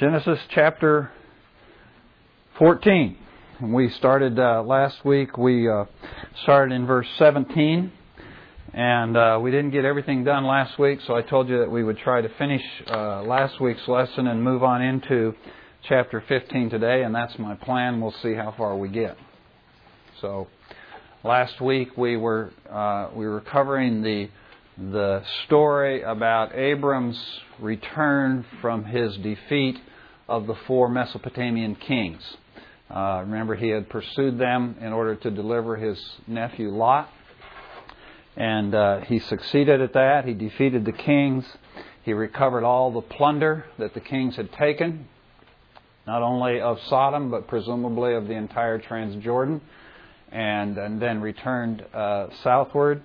Genesis chapter 14. And we started uh, last week, we uh, started in verse 17. And uh, we didn't get everything done last week, so I told you that we would try to finish uh, last week's lesson and move on into chapter 15 today, and that's my plan. We'll see how far we get. So, last week we were uh, we were covering the the story about Abram's return from his defeat of the four Mesopotamian kings. Uh, remember, he had pursued them in order to deliver his nephew Lot. And uh, he succeeded at that. He defeated the kings. He recovered all the plunder that the kings had taken, not only of Sodom, but presumably of the entire Transjordan, and, and then returned uh, southward.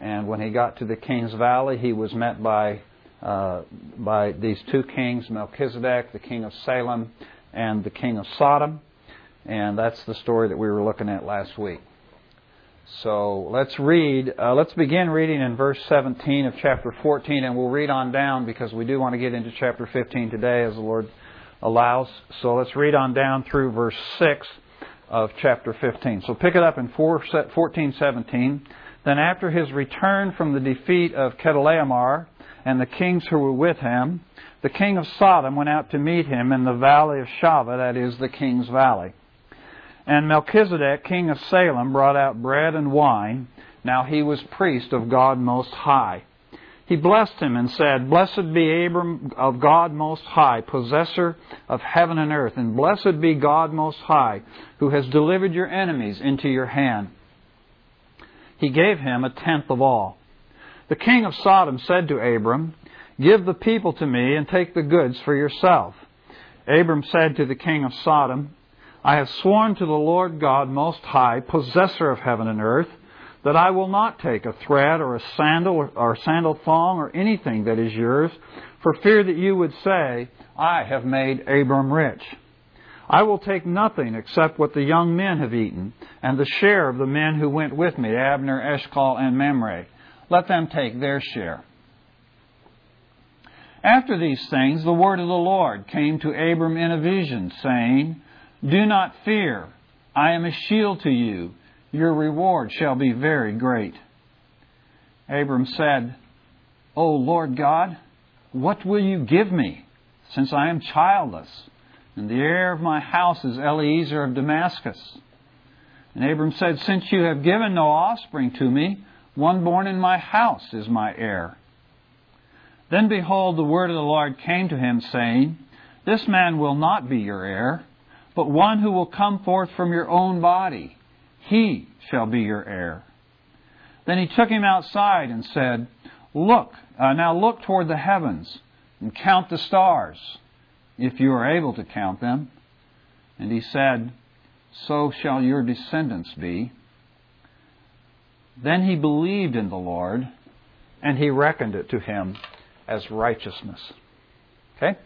And when he got to the King's Valley, he was met by, uh, by these two kings, Melchizedek, the king of Salem, and the king of Sodom. And that's the story that we were looking at last week. So let's read, uh, let's begin reading in verse 17 of chapter 14, and we'll read on down because we do want to get into chapter 15 today as the Lord allows. So let's read on down through verse 6 of chapter 15. So pick it up in 14, 17. Then after his return from the defeat of Chedorlaomer and the kings who were with him, the king of Sodom went out to meet him in the valley of Shaveh, that is the king's valley. And Melchizedek, king of Salem, brought out bread and wine. Now he was priest of God Most High. He blessed him and said, Blessed be Abram of God Most High, possessor of heaven and earth, and blessed be God Most High, who has delivered your enemies into your hand. He gave him a tenth of all. The king of Sodom said to Abram, Give the people to me and take the goods for yourself. Abram said to the king of Sodom, I have sworn to the Lord God Most High, possessor of heaven and earth, that I will not take a thread or a sandal or sandal thong or anything that is yours, for fear that you would say, I have made Abram rich. I will take nothing except what the young men have eaten, and the share of the men who went with me, Abner, Eshcol, and Mamre. Let them take their share. After these things, the word of the Lord came to Abram in a vision, saying, do not fear. I am a shield to you. Your reward shall be very great. Abram said, O Lord God, what will you give me, since I am childless, and the heir of my house is Eliezer of Damascus? And Abram said, Since you have given no offspring to me, one born in my house is my heir. Then behold, the word of the Lord came to him, saying, This man will not be your heir but one who will come forth from your own body. He shall be your heir. Then he took him outside and said, Look, uh, now look toward the heavens and count the stars, if you are able to count them. And he said, So shall your descendants be. Then he believed in the Lord, and he reckoned it to him as righteousness. Okay?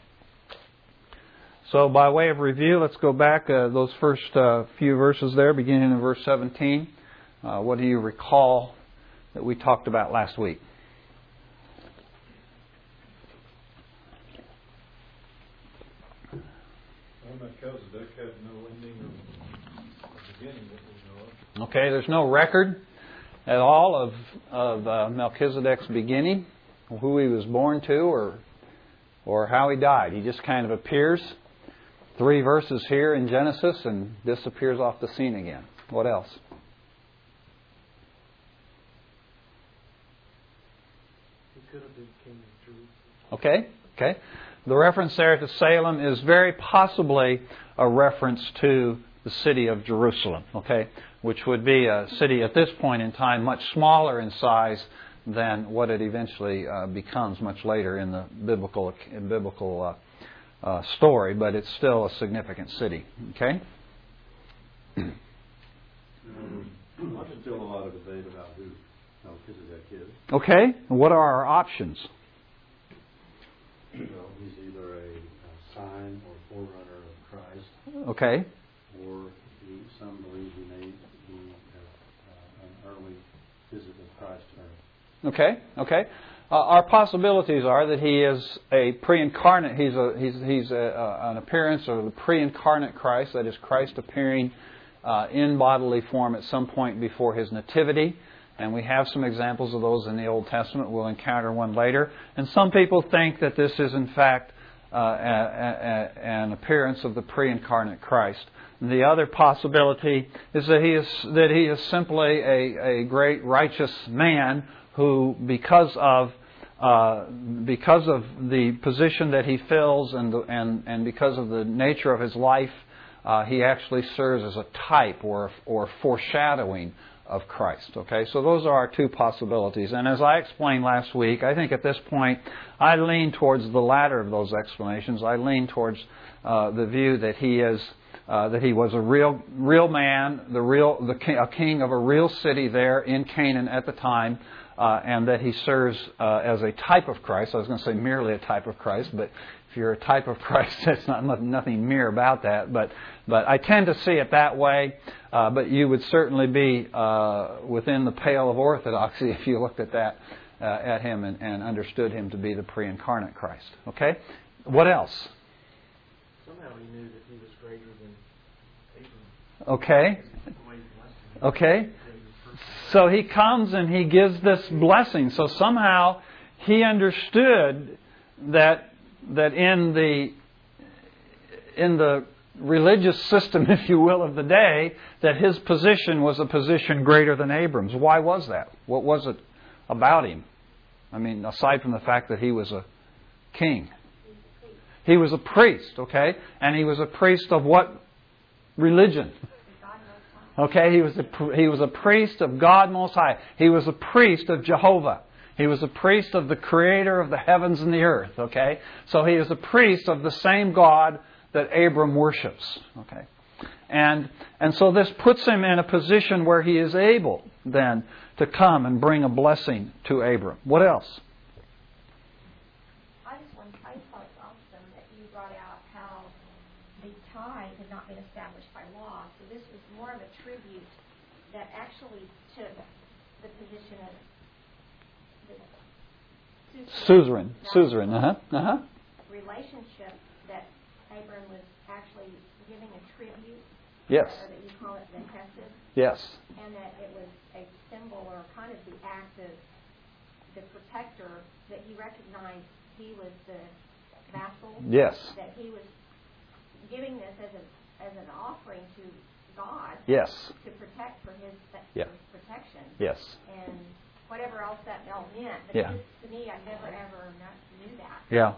So, by way of review, let's go back uh, those first uh, few verses there, beginning in verse 17. Uh, what do you recall that we talked about last week? Okay, there's no record at all of, of uh, Melchizedek's beginning, who he was born to, or or how he died. He just kind of appears three verses here in Genesis and disappears off the scene again. What else? Okay, okay. The reference there to Salem is very possibly a reference to the city of Jerusalem, okay, which would be a city at this point in time much smaller in size than what it eventually uh, becomes much later in the biblical in biblical uh, uh, story, but it's still a significant city. Okay? There's still a lot of debate about who Melchizedek is. Okay, what are our options? Well, he's either a, a sign or forerunner of Christ. Okay. Or some believe he may be uh, an early visit of Christ to earth. Okay, okay. uh, our possibilities are that he is a pre-incarnate. He's a he's he's a, an appearance of the pre-incarnate Christ. That is Christ appearing uh, in bodily form at some point before his nativity. And we have some examples of those in the Old Testament. We'll encounter one later. And some people think that this is in fact uh, a, a, an appearance of the pre-incarnate Christ. The other possibility is that he is that he is simply a, a great righteous man who, because of uh, because of the position that he fills and, the, and, and because of the nature of his life, uh, he actually serves as a type or, or foreshadowing of Christ. Okay, so those are our two possibilities. And as I explained last week, I think at this point I lean towards the latter of those explanations. I lean towards uh, the view that he is. Uh, that he was a real, real man, the real, the a king of a real city there in Canaan at the time, uh, and that he serves uh, as a type of Christ. I was going to say merely a type of Christ, but if you're a type of Christ, that's not nothing mere about that. But but I tend to see it that way. Uh, but you would certainly be uh, within the pale of orthodoxy if you looked at that uh, at him and, and understood him to be the pre-incarnate Christ. Okay. What else? Somehow he knew that he was greater than Abraham. Okay. Okay. So he comes and he gives this blessing. So somehow he understood that that in the in the religious system, if you will, of the day, that his position was a position greater than Abram's. Why was that? What was it about him? I mean, aside from the fact that he was a king. He was a priest, okay? And he was a priest of what religion? Okay, he was a, he was a priest of God Most High. He was a priest of Jehovah. He was a priest of the creator of the heavens and the earth, okay? So he is a priest of the same God that Abram worships, okay? And, and so this puts him in a position where he is able then to come and bring a blessing to Abram. What else? I just want, I thought it's awesome that you brought out how the tithe had not been established by law. So a tribute that actually took the position of the suzerain. Suzerain, uh huh. Uh huh. relationship that Abram was actually giving a tribute. Yes. Or that you call it the hesed, Yes. and that it was a symbol or kind of the act of the protector that he recognized he was the vassal. Yes. That he was giving this as a as an offering to God Yes. to protect for his Yeah. for protection Yes. and whatever else that all meant. But Yeah. just to me, I never ever knew that. Yeah.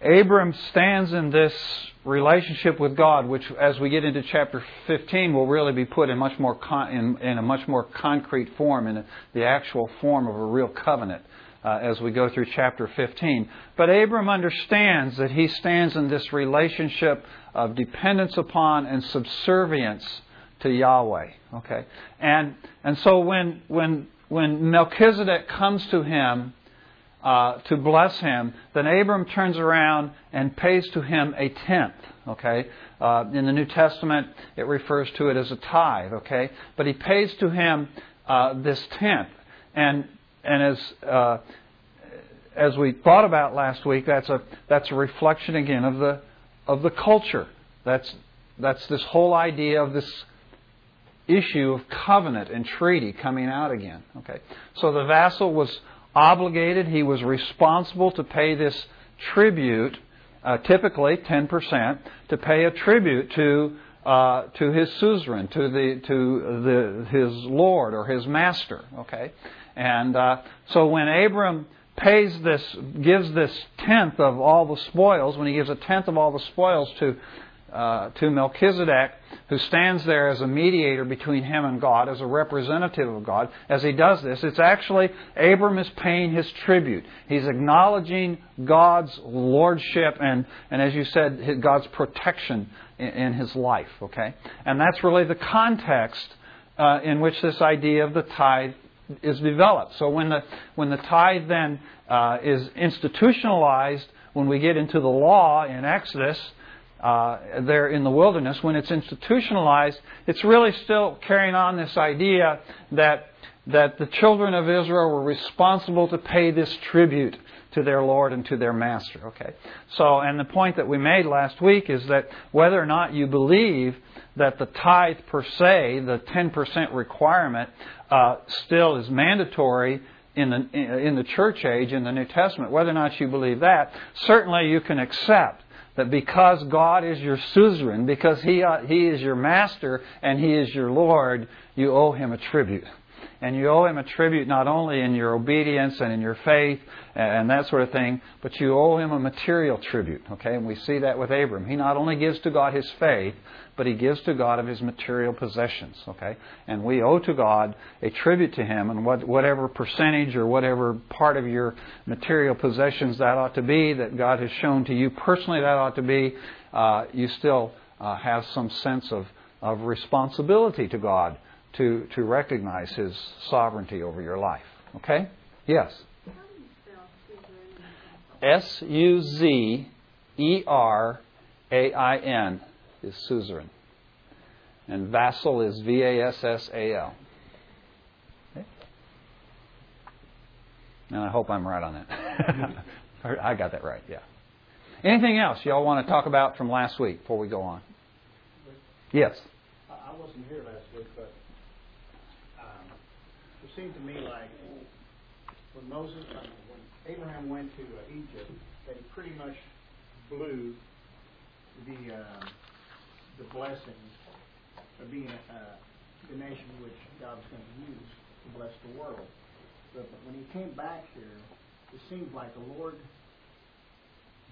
That Abram stands in this relationship with God, which, as we get into chapter 15, will really be put in much more con- in, in a much more concrete form, in the actual form of a real covenant, uh, as we go through chapter 15. But Abram understands that he stands in this relationship of dependence upon and subservience to Yahweh. Okay, and and so when when when Melchizedek comes to him uh, to bless him, then Abram turns around and pays to him a tenth. Okay, uh, in the New Testament it refers to it as a tithe. Okay, but he pays to him uh, this tenth, and and as uh, as we thought about last week, that's a that's a reflection again of the of the culture. That's that's this whole idea of this issue of covenant and treaty coming out again. Okay, so the vassal was obligated; he was responsible to pay this tribute, uh, typically ten percent, to pay a tribute to uh, to his suzerain, to the to the his lord or his master. Okay, and uh, so when Abram pays this, gives this tenth of all the spoils, when he gives a tenth of all the spoils to uh, to Melchizedek, who stands there as a mediator between him and God, as a representative of God, as he does this, it's actually Abram is paying his tribute. He's acknowledging God's lordship and, and as you said, God's protection in, in his life. Okay, and that's really the context uh, in which this idea of the tithe is developed. So when the when the tithe then uh, is institutionalized, when we get into the law in Exodus, uh, there in the wilderness, when it's institutionalized, it's really still carrying on this idea that that the children of Israel were responsible to pay this tribute to their Lord and to their master. Okay. So, and the point that we made last week is that whether or not you believe that the tithe per se, the 10% requirement, uh, still is mandatory in the, in the church age, in the New Testament, whether or not you believe that, certainly you can accept that because God is your suzerain, because he, uh, he is your master and He is your Lord, you owe Him a tribute. And you owe Him a tribute not only in your obedience and in your faith and that sort of thing, but you owe Him a material tribute. Okay? And we see that with Abram. He not only gives to God his faith, but he gives to God of his material possessions. Okay? And we owe to God a tribute to Him, and what, whatever percentage or whatever part of your material possessions that ought to be, that God has shown to you personally that ought to be, uh, you still uh, have some sense of, of responsibility to God to, to recognize His sovereignty over your life. Okay? Yes? S U Z E R A I N is suzerain. And vassal is V A S S A L. And I hope I'm right on that. I got that right, yeah. Anything else y'all want to talk about from last week before we go on? Yes. I wasn't here last week, but um, it seemed to me like when Moses, uh, when Abraham went to uh, Egypt, they pretty much blew the uh, the blessing of being uh, the nation which God was going to use to bless the world. But when he came back here, it seems like the Lord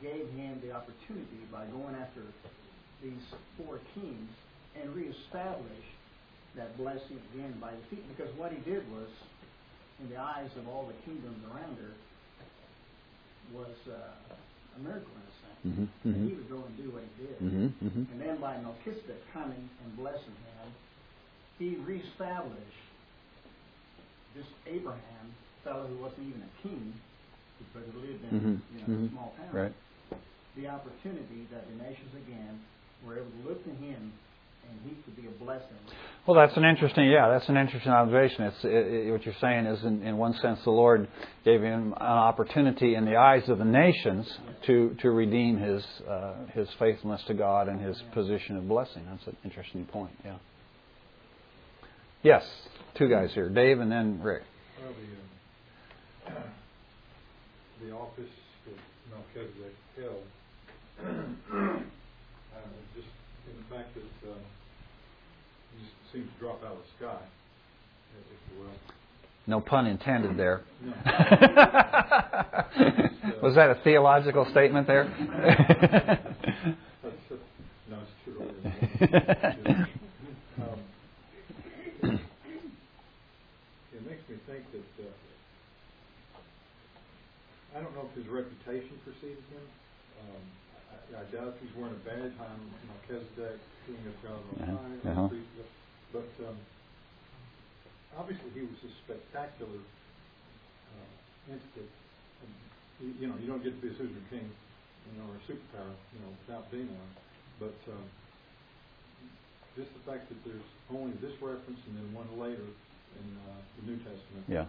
gave him the opportunity by going after these four kings and reestablish that blessing again by defeat. Because what he did was, in the eyes of all the kingdoms around her, was uh, a miracle in a sense. Mm-hmm, mm-hmm. he would go and do what he did. Mm-hmm, mm-hmm, and then by Melchizedek coming and blessing him, he reestablished this Abraham, fellow who wasn't even a king, because he lived in mm-hmm, you know, a mm-hmm. small town. Right. The opportunity that the nations again were able to look to him and he could be a blessing. Well, that's an interesting, yeah, that's an interesting observation. It's it, it, what you're saying is, in, in one sense, the Lord gave him an opportunity in the eyes of the nations to to redeem his uh, his faithfulness to God and his position of blessing. That's an interesting point. Yeah. Yes, two guys here, Dave and then Rick. Well, the, uh, the office that Melchizedek held, uh, just in the fact that. Uh, seems to drop out of the sky, if you will. No pun intended there. No. Was that a theological statement there? no, it's true. um, it makes me think that uh, I don't know if his reputation preceded him. Um, I, I doubt if he's wearing a badge. I'm Melchizedek, king of God uh-huh. uh-huh. But um, obviously, he was a spectacular uh, entity. And, you know, you don't get to be a super king, you know, or a superpower, you know, without being one. But um, just the fact that there's only this reference and then one later in uh, the New Testament. Yeah.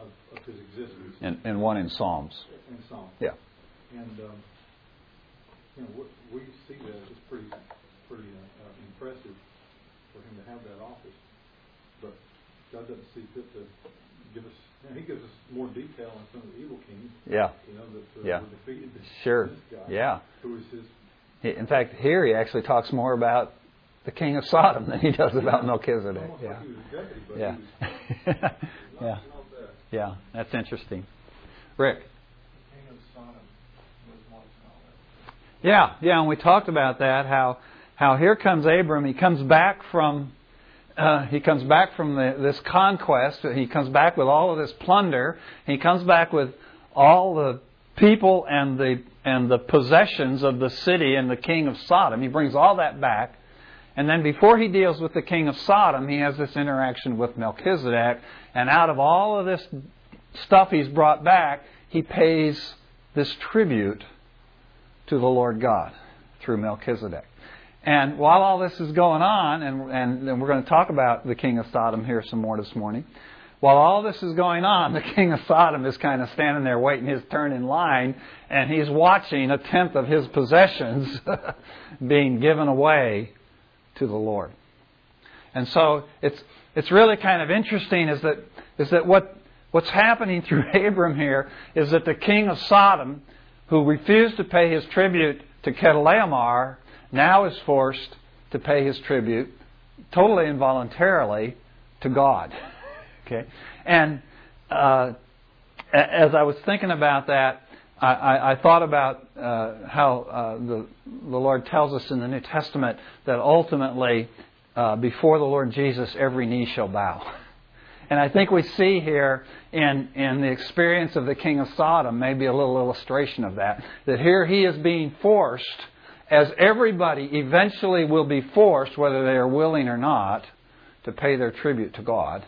Of, of his existence. And, and one in Psalms. In Psalms. Yeah. And um, you know, we see that as pretty, pretty uh, uh, impressive for him to have that office. But God doesn't see fit to give us. You know, he gives us more detail on some of the evil kings. Yeah. You know that uh, yeah. were defeated. Sure. This guy, yeah. Who is his? In fact, here he actually talks more about the king of Sodom than he does about Melchizedek. yeah. Like yeah. Was, yeah. Yeah. That's interesting. Rick. Yeah, yeah, and we talked about that. How how here comes Abram. He comes back from uh, he comes back from the, this conquest. He comes back with all of this plunder. He comes back with all the people and the and the possessions of the city and the king of Sodom. He brings all that back. And then before he deals with the king of Sodom, he has this interaction with Melchizedek. And out of all of this stuff he's brought back, he pays this tribute to the Lord God through Melchizedek. And while all this is going on, and, and, and we're going to talk about the king of Sodom here some more this morning, while all this is going on, the king of Sodom is kind of standing there waiting his turn in line, and he's watching a tenth of his possessions being given away to the Lord. And so it's it's really kind of interesting is that is that what what's happening through Abram here is that the king of Sodom, who refused to pay his tribute to Chedorlaomer, now is forced to pay his tribute totally involuntarily to God. Okay, and uh, as I was thinking about that, I, I, I thought about uh, how uh, the the Lord tells us in the New Testament that ultimately, uh, before the Lord Jesus, every knee shall bow. And I think we see here in, in the experience of the king of Sodom maybe a little illustration of that. That here he is being forced, as everybody eventually will be forced, whether they are willing or not, to pay their tribute to God.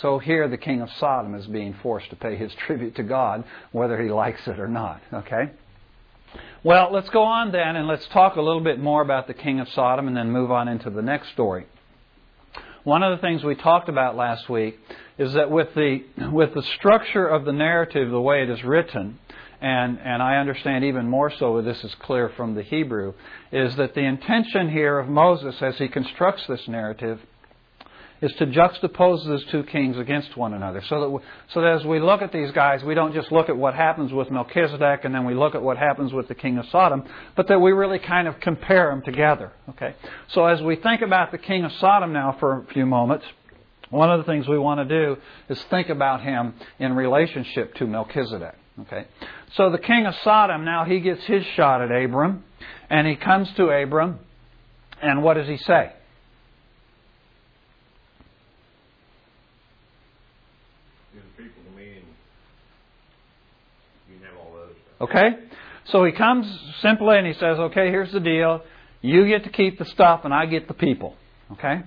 So here the king of Sodom is being forced to pay his tribute to God, whether he likes it or not. Okay? Well, let's go on then and let's talk a little bit more about the king of Sodom and then move on into the next story. One of the things we talked about last week is that with the with the structure of the narrative, the way it is written, and and I understand even more so this is clear from the Hebrew, is that the intention here of Moses as he constructs this narrative is to juxtapose those two kings against one another. So that, we, so that as we look at these guys, we don't just look at what happens with Melchizedek and then we look at what happens with the king of Sodom, but that we really kind of compare them together. Okay? So as we think about the king of Sodom now for a few moments, one of the things we want to do is think about him in relationship to Melchizedek. Okay? So the king of Sodom, now he gets his shot at Abram, and he comes to Abram, and what does he say? Okay? So he comes simply and he says, okay, here's the deal. You get to keep the stuff and I get the people. Okay?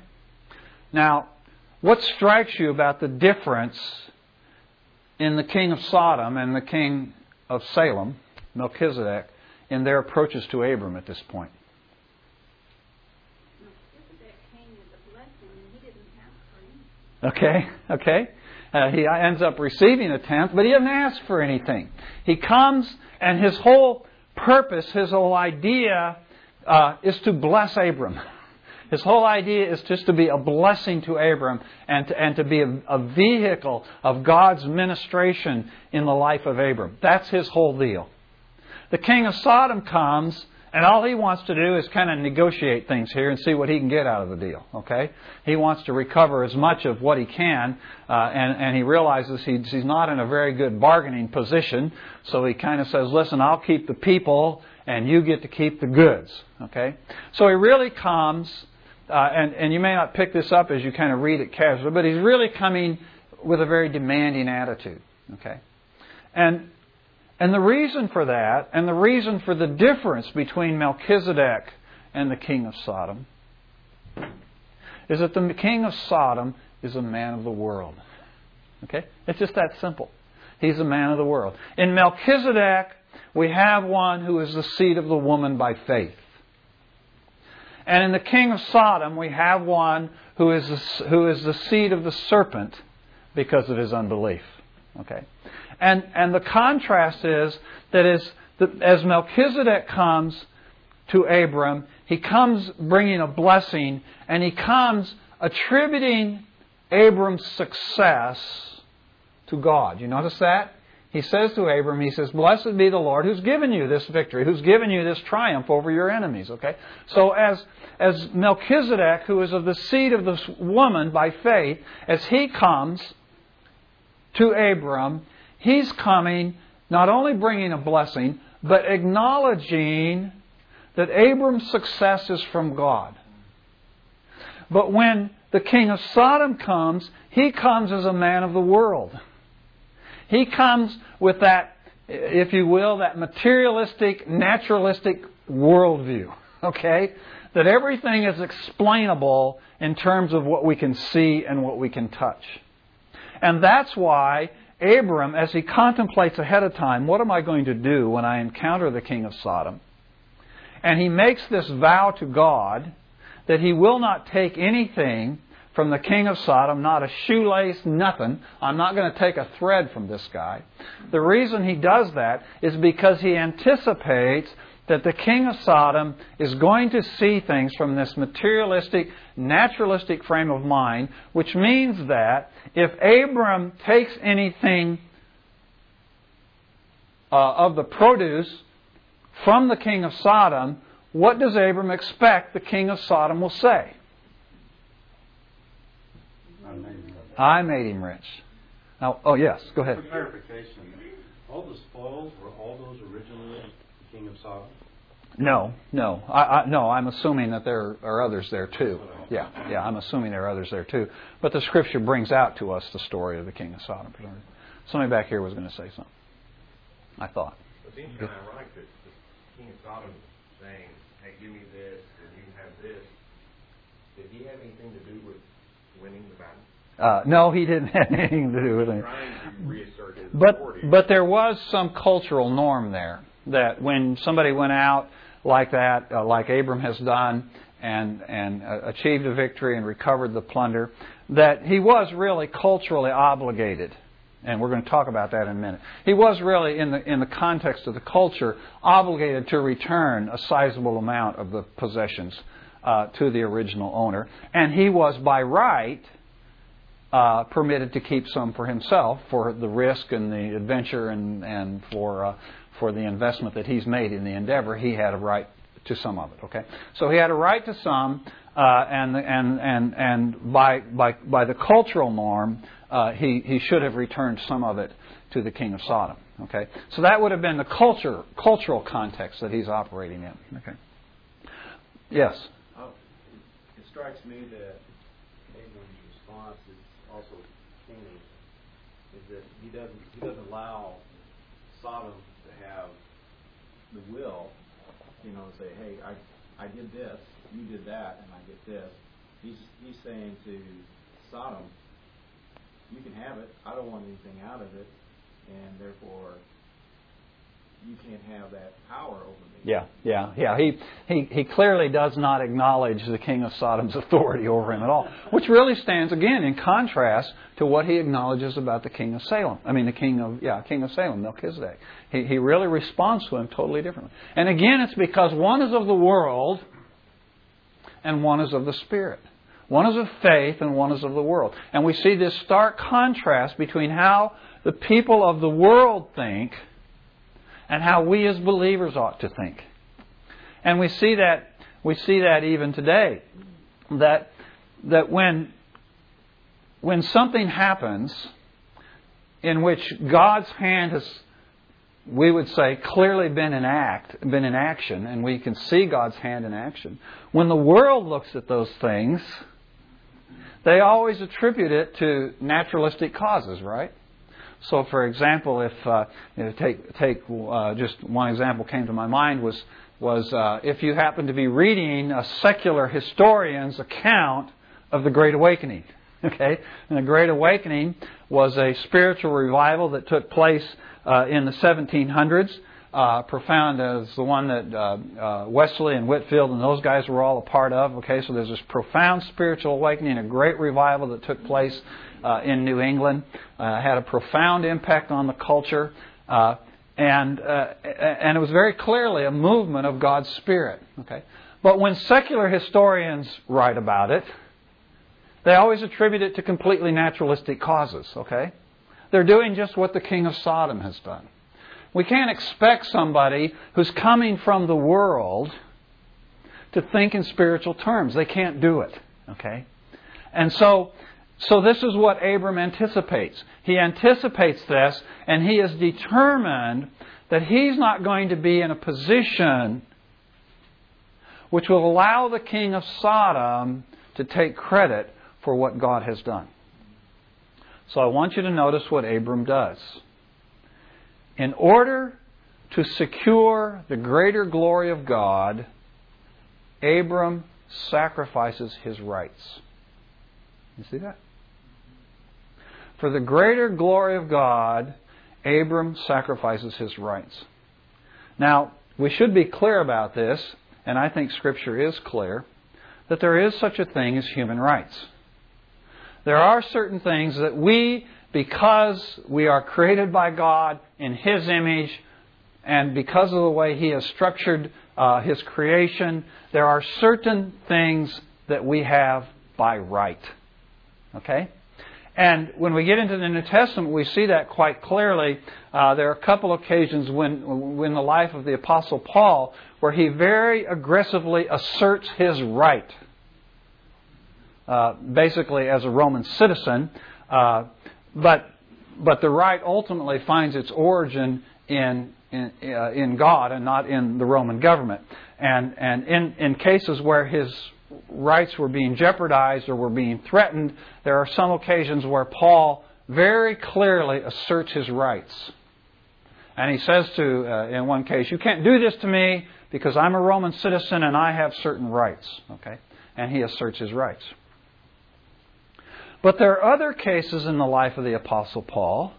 Now, what strikes you about the difference in the king of Sodom and the king of Salem, Melchizedek, in their approaches to Abram at this point? Okay, okay. Uh, he ends up receiving a tenth, but he doesn't ask for anything. He comes, and his whole purpose, his whole idea, uh, is to bless Abram. His whole idea is just to be a blessing to Abram and to, and to be a, a vehicle of God's ministration in the life of Abram. That's his whole deal. The king of Sodom comes and all he wants to do is kind of negotiate things here and see what he can get out of the deal. Okay, he wants to recover as much of what he can, uh, and and he realizes he's he's not in a very good bargaining position. So he kind of says, "Listen, I'll keep the people, and you get to keep the goods." Okay, so he really comes, uh, and and you may not pick this up as you kind of read it casually, but he's really coming with a very demanding attitude. Okay, and and the reason for that, and the reason for the difference between Melchizedek and the king of Sodom, is that the king of Sodom is a man of the world. Okay? It's just that simple. He's a man of the world. In Melchizedek, we have one who is the seed of the woman by faith. And in the king of Sodom, we have one who is the, who is the seed of the serpent because of his unbelief. Okay? And, and the contrast is that as, as Melchizedek comes to Abram, he comes bringing a blessing, and he comes attributing Abram's success to God. You notice that? He says to Abram, he says, Blessed be the Lord who's given you this victory, who's given you this triumph over your enemies. Okay? So as, as Melchizedek, who is of the seed of this woman by faith, as he comes to Abram, He's coming not only bringing a blessing, but acknowledging that Abram's success is from God. But when the king of Sodom comes, he comes as a man of the world. He comes with that, if you will, that materialistic, naturalistic worldview. Okay? That everything is explainable in terms of what we can see and what we can touch. And that's why Abram, as he contemplates ahead of time, what am I going to do when I encounter the king of Sodom? And he makes this vow to God that he will not take anything from the king of Sodom, not a shoelace, nothing. I'm not going to take a thread from this guy. The reason he does that is because he anticipates that the king of Sodom is going to see things from this materialistic, naturalistic frame of mind, which means that if Abram takes anything uh, of the produce from the king of Sodom, what does Abram expect the king of Sodom will say? I made him rich. Now, oh yes, go ahead. For clarification, all the spoils were all those originally the king of Sodom. No, no, I, I, no. I'm assuming that there are others there too. Yeah, yeah. I'm assuming there are others there too. But the Scripture brings out to us the story of the king of Sodom. Somebody back here was going to say something. I thought. It seems kind of ironic that the king of Sodom is saying, "Hey, give me this, and you can have this." Did he have anything to do with winning the battle? Uh, no, he didn't have anything to do with it. But but there was some cultural norm there that when somebody went out like that, uh, like Abram has done, and and uh, achieved a victory and recovered the plunder, that he was really culturally obligated. And we're going to talk about that in a minute. He was really, in the in the context of the culture, obligated to return a sizable amount of the possessions uh, to the original owner, and he was by right uh, permitted to keep some for himself for the risk and the adventure and and for uh, for the investment that he's made in the endeavor. He had a right to some of it. Okay, so he had a right to some, uh, and and and and by by by the cultural norm, uh, he he should have returned some of it to the king of Sodom. Okay, so that would have been the culture cultural context that he's operating in. Okay. Yes. Oh, it strikes me that Abram's response also kingly, is that he doesn't he doesn't allow Sodom to have the will, you know, to say, hey, I I did this, you did that, and I get this. He's he's saying to Sodom, you can have it. I don't want anything out of it, and therefore you can't have that power over me. Yeah, yeah, yeah. He, he, he clearly does not acknowledge the king of Sodom's authority over him at all, which really stands again in contrast to what he acknowledges about the king of Salem. I mean, the king of yeah, king of Salem, Melchizedek. He, he really responds to him totally differently. And again, it's because one is of the world, and one is of the spirit. One is of faith, and one is of the world. And we see this stark contrast between how the people of the world think and how we as believers ought to think. And we see that we see that even today. That that when when something happens in which God's hand has we would say clearly been in act been in action and we can see God's hand in action when the world looks at those things they always attribute it to naturalistic causes right so, for example, if uh, you know, take take uh, just one example came to my mind was was uh, if you happen to be reading a secular historian's account of the Great Awakening. Okay, and the Great Awakening was a spiritual revival that took place uh, in the 1700s. Uh, profound as the one that uh, uh, Wesley and Whitefield and those guys were all a part of. Okay, so there's this profound spiritual awakening, a great revival that took place uh, in New England, uh, had a profound impact on the culture, uh, and uh, and it was very clearly a movement of God's Spirit. Okay, but when secular historians write about it, they always attribute it to completely naturalistic causes. Okay, they're doing just what the king of Sodom has done. We can't expect somebody who's coming from the world to think in spiritual terms. They can't do it. Okay? And so so this is what Abram anticipates. He anticipates this, and he is determined that he's not going to be in a position which will allow the king of Sodom to take credit for what God has done. So I want you to notice what Abram does. In order to secure the greater glory of God, Abram sacrifices his rights. You see that? For the greater glory of God, Abram sacrifices his rights. Now, we should be clear about this, and I think Scripture is clear, that there is such a thing as human rights. There are certain things that we, because we are created by God in His image, and because of the way He has structured uh, His creation, there are certain things that we have by right. Okay? And when we get into the New Testament, we see that quite clearly. Uh, there are a couple occasions when, when the life of the Apostle Paul where he very aggressively asserts his right, uh, basically as a Roman citizen. Uh, but but the right ultimately finds its origin in in, uh, in God and not in the Roman government. And and in in cases where his rights were being jeopardized or were being threatened, there are some occasions where Paul very clearly asserts his rights. And he says to, uh, in one case, You can't do this to me because I'm a Roman citizen and I have certain rights. Okay? And he asserts his rights. But there are other cases in the life of the Apostle Paul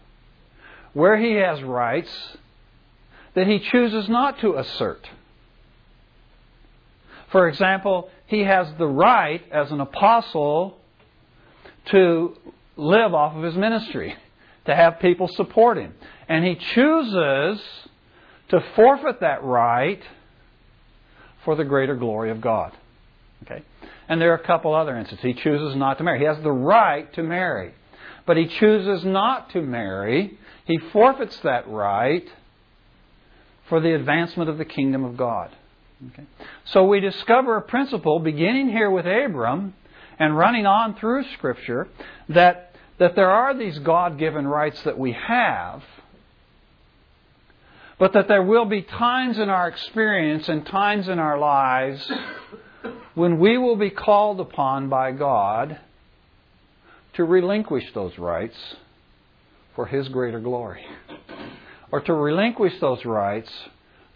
where he has rights that he chooses not to assert. For example, he has the right as an apostle to live off of his ministry, to have people support him. And he chooses to forfeit that right for the greater glory of God. Okay? And there are a couple other instances. He chooses not to marry. He has the right to marry. But he chooses not to marry. He forfeits that right for the advancement of the kingdom of God. Okay. So we discover a principle beginning here with Abram and running on through Scripture that, that there are these God given rights that we have, but that there will be times in our experience and times in our lives when we will be called upon by God to relinquish those rights for His greater glory, or to relinquish those rights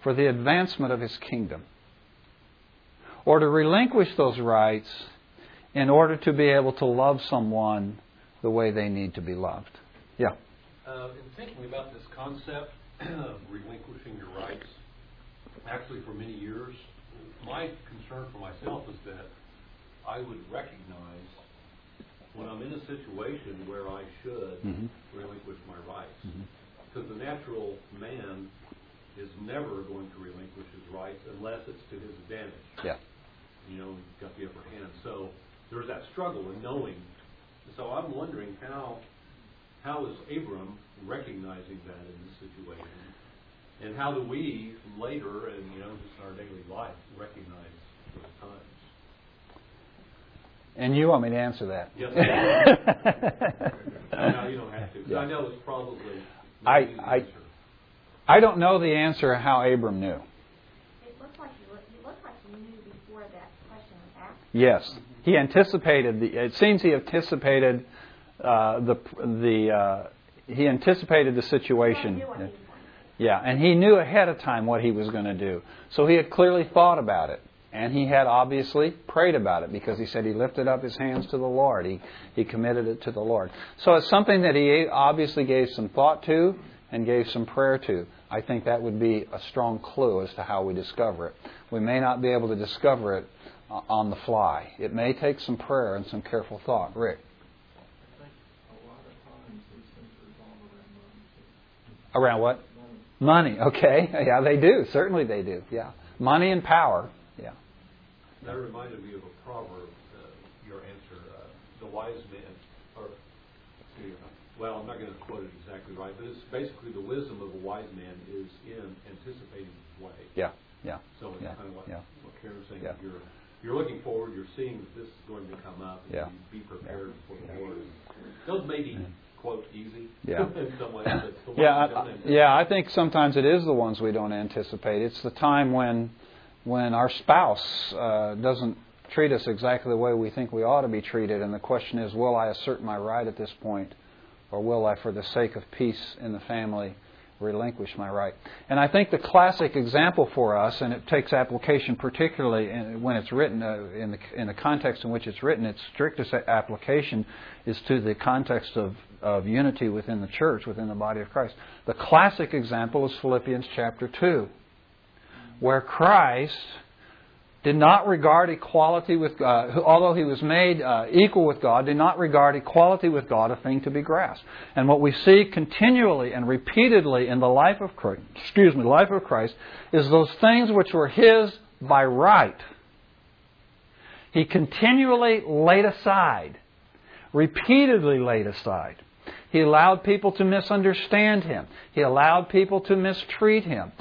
for the advancement of His kingdom or to relinquish those rights in order to be able to love someone the way they need to be loved. Yeah. Uh, in thinking about this concept of relinquishing your rights, actually for many years, my concern for myself is that I would recognize when I'm in a situation where I should mm-hmm. relinquish my rights. Mm-hmm. Because the natural man is never going to relinquish his rights unless it's to his advantage. Yeah you know, got the upper hand. So there's that struggle in knowing. So I'm wondering how how is Abram recognizing that in this situation, and how do we later and you know just in our daily life recognize those times? And you want me to answer that? Yes. no, you don't have to. Yeah. I know it's probably. I I, I don't know the answer how Abram knew. Yes, he anticipated the. It seems he anticipated uh, the the uh, he anticipated the situation. Yeah, and he knew ahead of time what he was going to do. So he had clearly thought about it. And he had obviously prayed about it because he said he lifted up his hands to the Lord. He, he committed it to the Lord. So it's something that he obviously gave some thought to and gave some prayer to. I think that would be a strong clue as to how we discover it. We may not be able to discover it on the fly. It may take some prayer and some careful thought. Rick. Around what? Money. Okay. Yeah, they do. Certainly they do. Yeah. Money and power. Yeah. That reminded me of a proverb, uh, your answer. Uh, the wise man, or, well, I'm not going to quote it exactly right, but it's basically the wisdom of a wise man is in anticipating his way. Yeah. Yeah. So it's yeah. kind of what, yeah. what Karen's saying. Yeah. You're you're looking forward, you're seeing that this is going to come up, and yeah. be prepared yeah. for the Lord. Those may be quote easy yeah. ways, yeah, I, yeah. I think sometimes it is the ones we don't anticipate. It's the time when when our spouse uh, doesn't treat us exactly the way we think we ought to be treated, and the question is, will I assert my right at this point, or will I, for the sake of peace in the family? Relinquish my right. And I think the classic example for us, and it takes application particularly in, when it's written uh, in, the, in the context in which it's written, its strictest application is to the context of, of unity within the church, within the body of Christ. The classic example is Philippians chapter 2, where Christ did not regard equality with God, although he was made uh, equal with God, did not regard equality with God a thing to be grasped. And what we see continually and repeatedly in the life of Christ, excuse me, life of Christ, is those things which were his by right. He continually laid aside, repeatedly laid aside. He allowed people to misunderstand him. He allowed people to mistreat him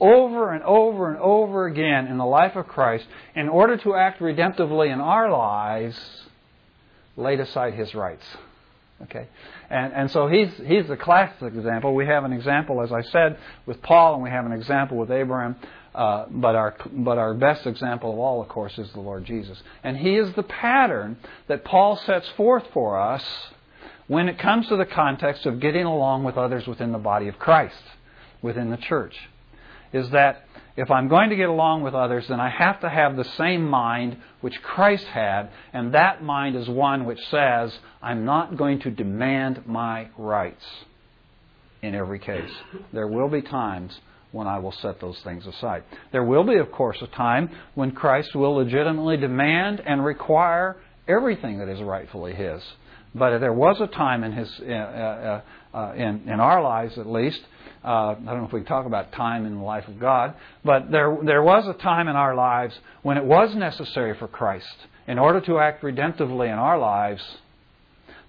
over and over and over again in the life of Christ, in order to act redemptively in our lives, laid aside his rights. Okay? And, and so he's, he's the classic example. We have an example, as I said, with Paul, and we have an example with Abraham. Uh, but our but our best example of all, of course, is the Lord Jesus, and He is the pattern that Paul sets forth for us when it comes to the context of getting along with others within the body of Christ, within the church is that if I'm going to get along with others, then I have to have the same mind which Christ had, and that mind is one which says, I'm not going to demand my rights in every case. There will be times when I will set those things aside. There will be, of course, a time when Christ will legitimately demand and require everything that is rightfully His. But there was a time in His, uh, uh, uh, in, in our lives at least, uh, I don't know if we can talk about time in the life of God, but there, there was a time in our lives when it was necessary for Christ, in order to act redemptively in our lives,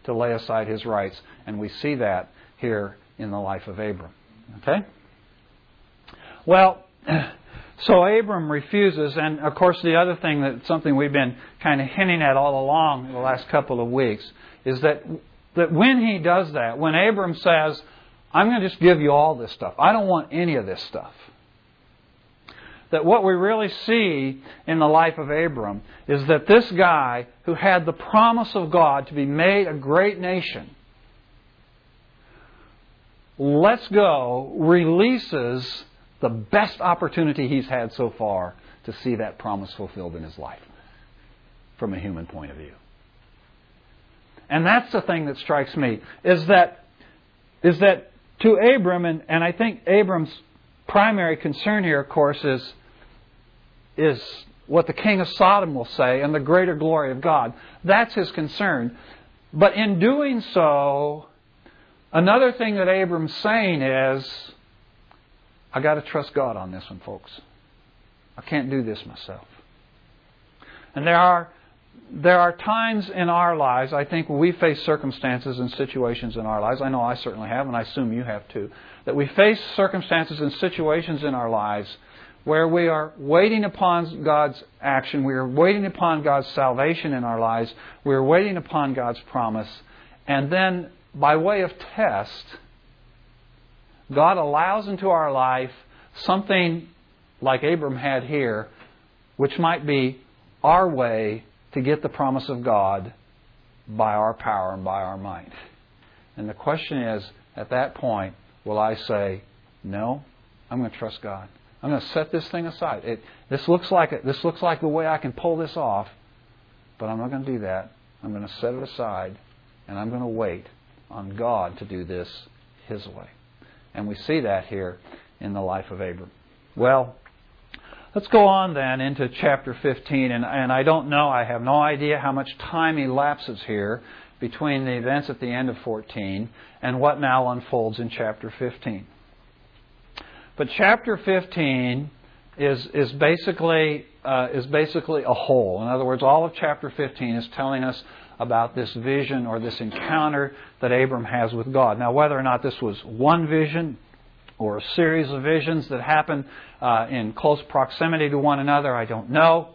to lay aside his rights. And we see that here in the life of Abram. Okay? Well, so Abram refuses, and of course, the other thing that something we've been kind of hinting at all along in the last couple of weeks is that, that when he does that, when Abram says, I'm going to just give you all this stuff. I don't want any of this stuff. That what we really see in the life of Abram is that this guy who had the promise of God to be made a great nation, let's go, releases the best opportunity he's had so far to see that promise fulfilled in his life from a human point of view. And that's the thing that strikes me is that is that to Abram, and, and I think Abram's primary concern here, of course, is, is what the king of Sodom will say and the greater glory of God. That's his concern. But in doing so, another thing that Abram's saying is, I got to trust God on this one, folks. I can't do this myself. And there are there are times in our lives, I think, when we face circumstances and situations in our lives, I know I certainly have, and I assume you have too, that we face circumstances and situations in our lives where we are waiting upon God's action, we are waiting upon God's salvation in our lives, we are waiting upon God's promise, and then by way of test, God allows into our life something like Abram had here, which might be our way to get the promise of God by our power and by our might. And the question is, at that point, will I say, no, I'm going to trust God. I'm going to set this thing aside. It, this looks like this looks like the way I can pull this off, but I'm not going to do that. I'm going to set it aside, and I'm going to wait on God to do this His way. And we see that here in the life of Abram. Well, Let's go on then into chapter 15, and, and I don't know, I have no idea how much time elapses here between the events at the end of 14 and what now unfolds in chapter 15. But chapter 15 is, is, basically, uh, is basically a whole. In other words, all of chapter 15 is telling us about this vision or this encounter that Abram has with God. Now, whether or not this was one vision, or a series of visions that happen uh, in close proximity to one another, I don't know.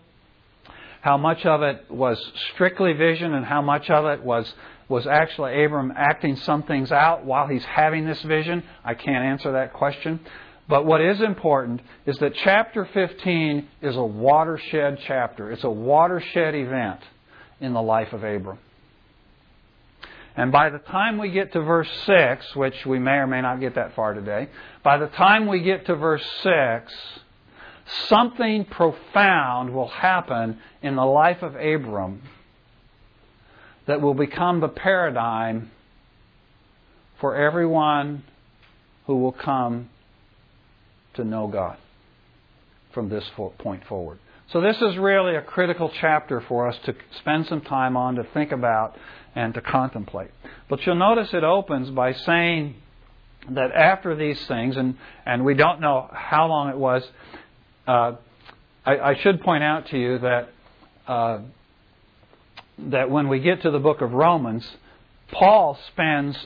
How much of it was strictly vision and how much of it was, was actually Abram acting some things out while he's having this vision, I can't answer that question. But what is important is that chapter 15 is a watershed chapter. It's a watershed event in the life of Abram. And by the time we get to verse 6, which we may or may not get that far today, by the time we get to verse 6, something profound will happen in the life of Abram that will become the paradigm for everyone who will come to know God from this point forward. So this is really a critical chapter for us to spend some time on, to think about, and to contemplate. But you'll notice it opens by saying that after these things, and, and we don't know how long it was, uh, I, I, should point out to you that uh, that when we get to the book of Romans, Paul spends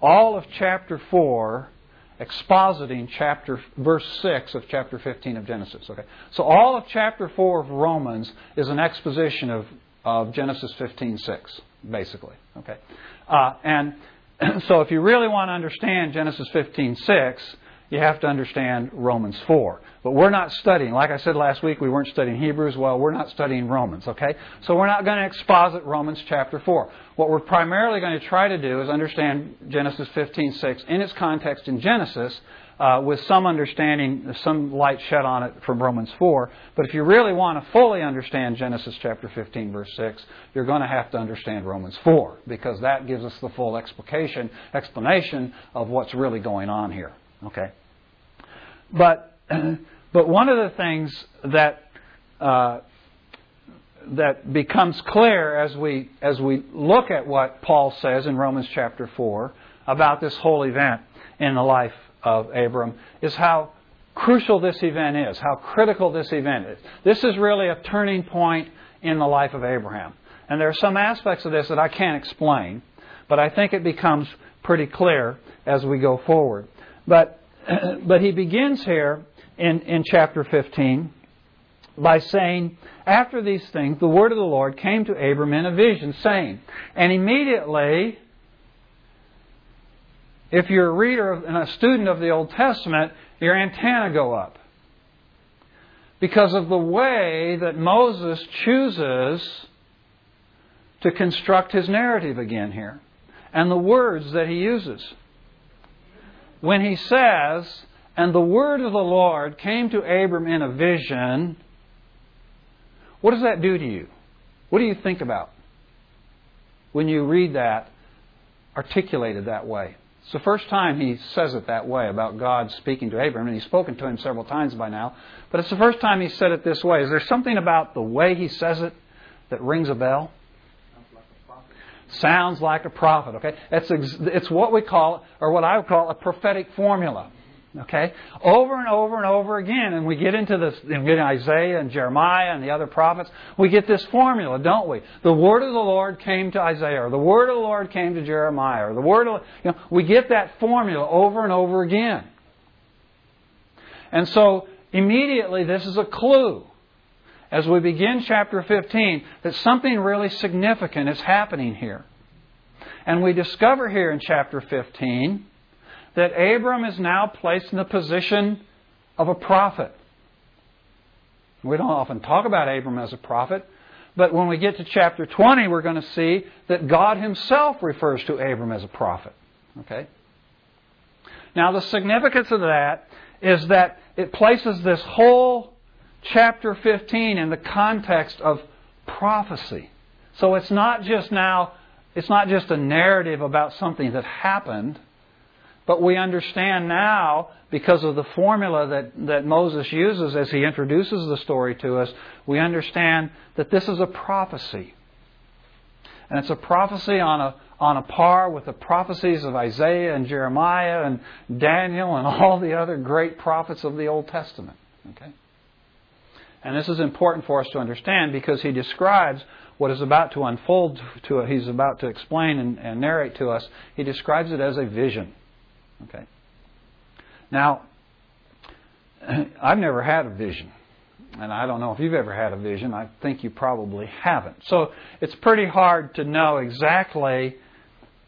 all of chapter four expositing chapter verse 6 of chapter 15 of Genesis. Okay? So all of chapter 4 of Romans is an exposition of, of Genesis 15:6, basically. Okay? Uh, and so if you really want to understand Genesis 15:6, you have to understand Romans 4. But we're not studying. Like I said last week, we weren't studying Hebrews. Well, we're not studying Romans, okay? So we're not going to exposit Romans chapter 4. What we're primarily going to try to do is understand Genesis 15:6 in its context in Genesis, uh, with some understanding, some light shed on it from Romans 4. But if you really want to fully understand Genesis chapter 15, verse 6, you're going to have to understand Romans 4, because that gives us the full explication, explanation of what's really going on here. Okay? But But one of the things that uh, that becomes clear as we as we look at what Paul says in Romans chapter four about this whole event in the life of Abram is how crucial this event is, how critical this event is. This is really a turning point in the life of Abraham. And there are some aspects of this that I can't explain, but I think it becomes pretty clear as we go forward. But but he begins here in, in chapter 15 by saying, After these things, the word of the Lord came to Abram in a vision, saying, and immediately, if you're a reader and a student of the Old Testament, your antenna go up. Because of the way that Moses chooses to construct his narrative again here, and the words that he uses. When he says, and the word of the Lord came to Abram in a vision. What does that do to you? What do you think about when you read that articulated that way? It's the first time he says it that way about God speaking to Abram, and he's spoken to him several times by now, but it's the first time he said it this way. Is there something about the way he says it that rings a bell? Sounds like a prophet, Sounds like a prophet, okay? It's, it's what we call, or what I would call, a prophetic formula. Okay? Over and over and over again. And we get into this, in Isaiah and Jeremiah and the other prophets, we get this formula, don't we? The word of the Lord came to Isaiah, or the word of the Lord came to Jeremiah, or the word of, you know, we get that formula over and over again. And so, immediately, this is a clue as we begin chapter 15 that something really significant is happening here. And we discover here in chapter 15 that Abram is now placed in the position of a prophet. We don't often talk about Abram as a prophet, but when we get to chapter 20, we're going to see that God Himself refers to Abram as a prophet. Okay? Now, the significance of that is that it places this whole chapter 15 in the context of prophecy. So it's not just now, it's not just a narrative about something that happened, but we understand now, because of the formula that, that Moses uses as he introduces the story to us, we understand that this is a prophecy. And it's a prophecy on a, on a par with the prophecies of Isaiah and Jeremiah and Daniel and all the other great prophets of the Old Testament. Okay? And this is important for us to understand because he describes what is about to unfold to he's about to explain and, and narrate to us. He describes it as a vision. Okay. Now, I've never had a vision. And I don't know if you've ever had a vision. I think you probably haven't. So it's pretty hard to know exactly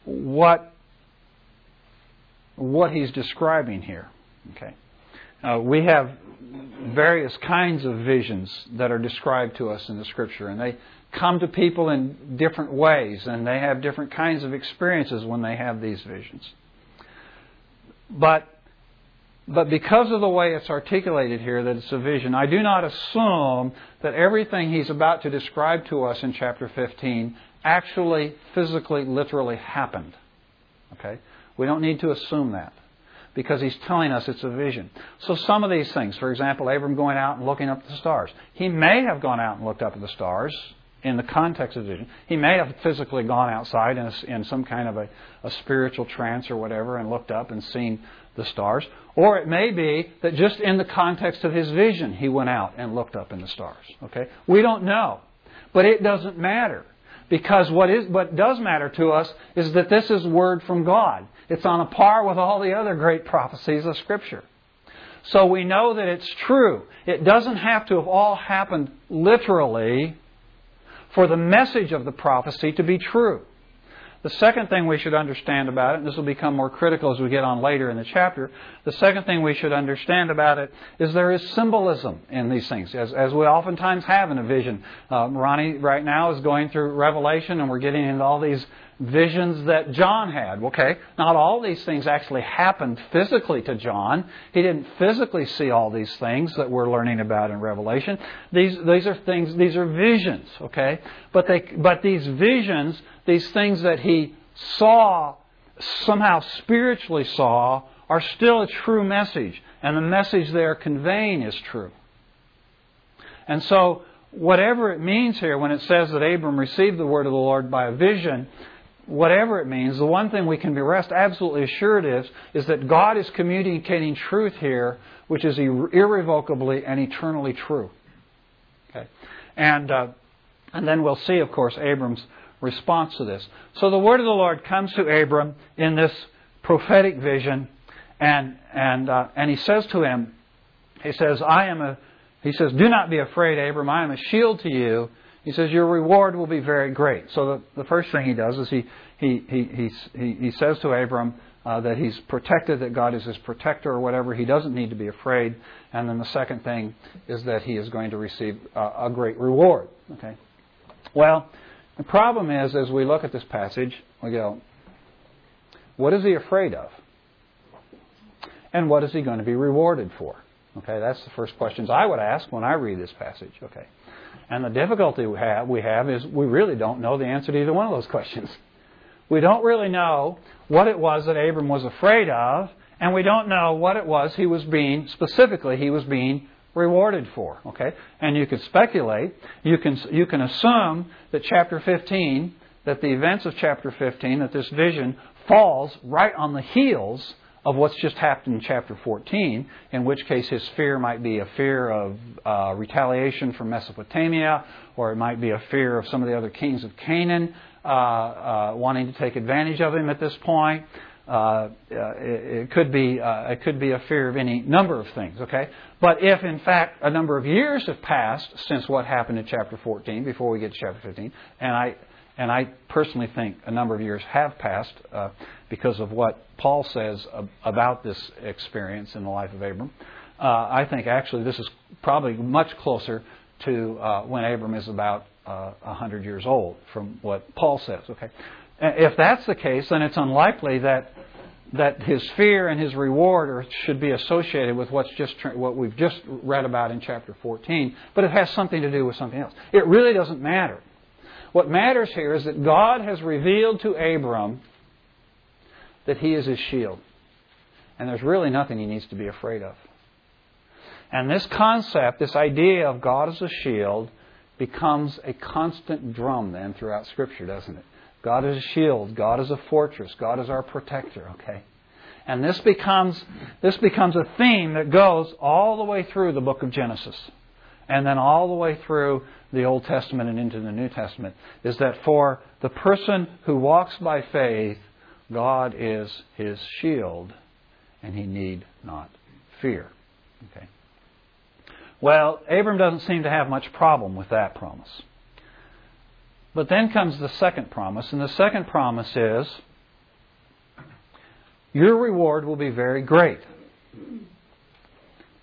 what what he's describing here. Okay. Uh, we have various kinds of visions that are described to us in the Scripture, and they come to people in different ways, and they have different kinds of experiences when they have these visions. But but because of the way it's articulated here, that it's a vision, I do not assume that everything he's about to describe to us in chapter 15 actually, physically, literally happened. Okay? We don't need to assume that. because he's telling us it's a vision. So some of these things, for example, Abram going out and looking up at the stars. He may have gone out and looked up at the stars in the context of vision. He may have physically gone outside in, a, in some kind of a, a spiritual trance or whatever and looked up and seen the stars. Or it may be that just in the context of his vision, he went out and looked up in the stars. Okay? We don't know. But it doesn't matter. Because what, is, what does matter to us is that this is word from God. It's on a par with all the other great prophecies of Scripture. So we know that it's true. It doesn't have to have all happened literally for the message of the prophecy to be true. The second thing we should understand about it, and this will become more critical as we get on later in the chapter, the second thing we should understand about it is there is symbolism in these things, as, as we oftentimes have in a vision. Um, Ronnie right now is going through Revelation, and we're getting into all these visions that John had. Okay, not all these things actually happened physically to John. He didn't physically see all these things that we're learning about in Revelation. These these are things. These are visions. Okay, but they but these visions, these things that he saw somehow spiritually saw, are still a true message, and the message they are conveying is true. And so. Whatever it means here when it says that Abram received the word of the Lord by a vision, whatever it means, the one thing we can be rest absolutely assured is, is that God is communicating truth here, which is irrevocably and eternally true. Okay, and uh, and then we'll see, of course, Abram's response to this. So the word of the Lord comes to Abram in this prophetic vision, and and uh, and he says to him, he says, "I am a," he says, "Do not be afraid, Abram. I am a shield to you." He says, Your reward will be very great. So the, the first thing he does is he, he, he, he, he says to Abram uh, that he's protected, that God is his protector or whatever. He doesn't need to be afraid. And then the second thing is that he is going to receive a, a great reward. Okay? Well, the problem is, as we look at this passage, we go, what is he afraid of? And what is he going to be rewarded for? Okay, that's the first questions I would ask when I read this passage. Okay. And the difficulty we have, we have is we really don't know the answer to either one of those questions. We don't really know what it was that Abram was afraid of, and we don't know what it was he was being, specifically, he was being rewarded for. Okay? And you could speculate, you can, you can assume that chapter 15, that the events of chapter 15, that this vision falls right on the heels of what's just happened in chapter 14, in which case his fear might be a fear of uh, retaliation from Mesopotamia, or it might be a fear of some of the other kings of Canaan uh, uh, wanting to take advantage of him at this point. Uh, uh, it, it, could be uh, it could be a fear of any number of things. Okay, but if in fact a number of years have passed since what happened in chapter 14, before we get to chapter 15, and I and I personally think a number of years have passed because of what Paul says about this experience in the life of Abram. Uh, I think actually this is probably much closer to uh, when Abram is about uh, 100 years old from what Paul says. Okay, If that's the case, then it's unlikely that that his fear and his reward are, should be associated with what's just what we've just read about in chapter 14, but it has something to do with something else. It really doesn't matter. What matters here is that God has revealed to Abram that he is his shield. And there's really nothing he needs to be afraid of. And this concept, this idea of God as a shield, becomes a constant drum then throughout Scripture, doesn't it? God is a shield, God is a fortress, God is our protector, okay? And this becomes this becomes a theme that goes all the way through the book of Genesis and then all the way through the Old Testament and into the New Testament, is that for the person who walks by faith, God is his shield, and he need not fear. Okay. Well, Abram doesn't seem to have much problem with that promise. But then comes the second promise, and the second promise is your reward will be very great.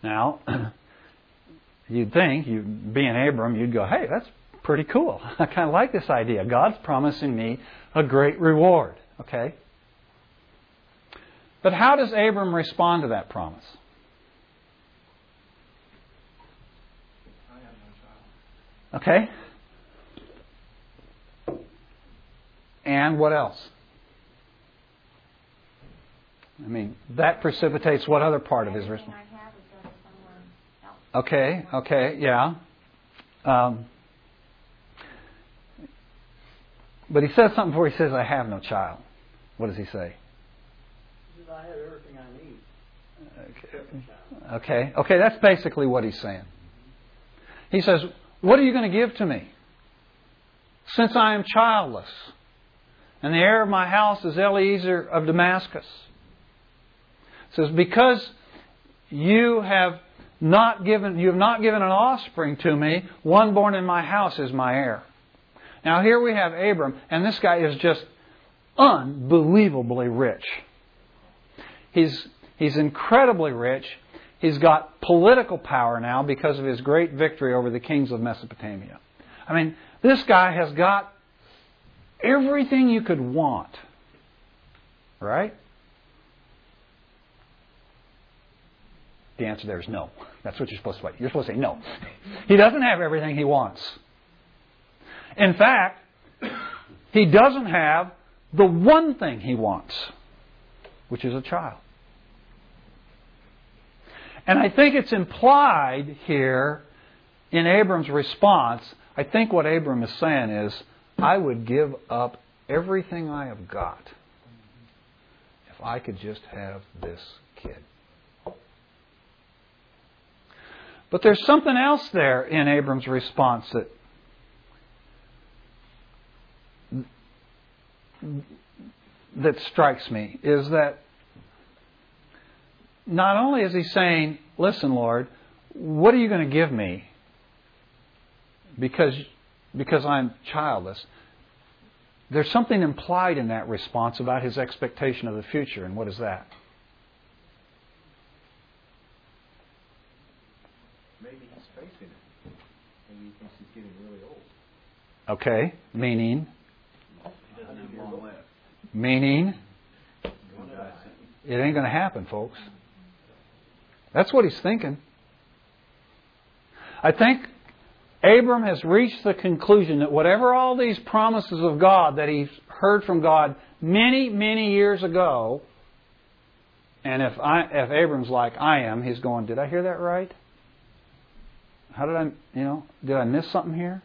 Now, you'd think, you being Abram, you'd go, hey, that's pretty cool. I kind of like this idea. God's promising me a great reward. Okay? But how does Abram respond to that promise? Okay? And what else? I mean, that precipitates what other part of his response? Okay, okay, yeah. Um, but he says something before he says, I have no child. What does he say? He I have everything I need. Okay. okay, that's basically what he's saying. He says, What are you going to give to me? Since I am childless, and the heir of my house is Eliezer of Damascus. It says, Because you have not given you have not given an offspring to me, one born in my house is my heir. Now here we have Abram, and this guy is just unbelievably rich. He's he's incredibly rich. He's got political power now because of his great victory over the kings of Mesopotamia. I mean, this guy has got everything you could want. Right? The answer there is no. That's what you're supposed to say. You're supposed to say no. He doesn't have everything he wants. In fact, he doesn't have the one thing he wants, which is a child. And I think it's implied here in Abram's response. I think what Abram is saying is, I would give up everything I have got if I could just have this kid. But there's something else there in Abram's response that that strikes me is that not only is he saying, "Listen, Lord, what are you going to give me?" because because I'm childless. There's something implied in that response about his expectation of the future, and what is that? Maybe he's facing it. Maybe he thinks he's getting really old. Okay, meaning? Meaning? It ain't going to happen, folks. That's what he's thinking. I think Abram has reached the conclusion that whatever all these promises of God that he's heard from God many, many years ago, and if I, if Abram's like I am, he's going, "Did I hear that right? How did I, you know, did I miss something here?"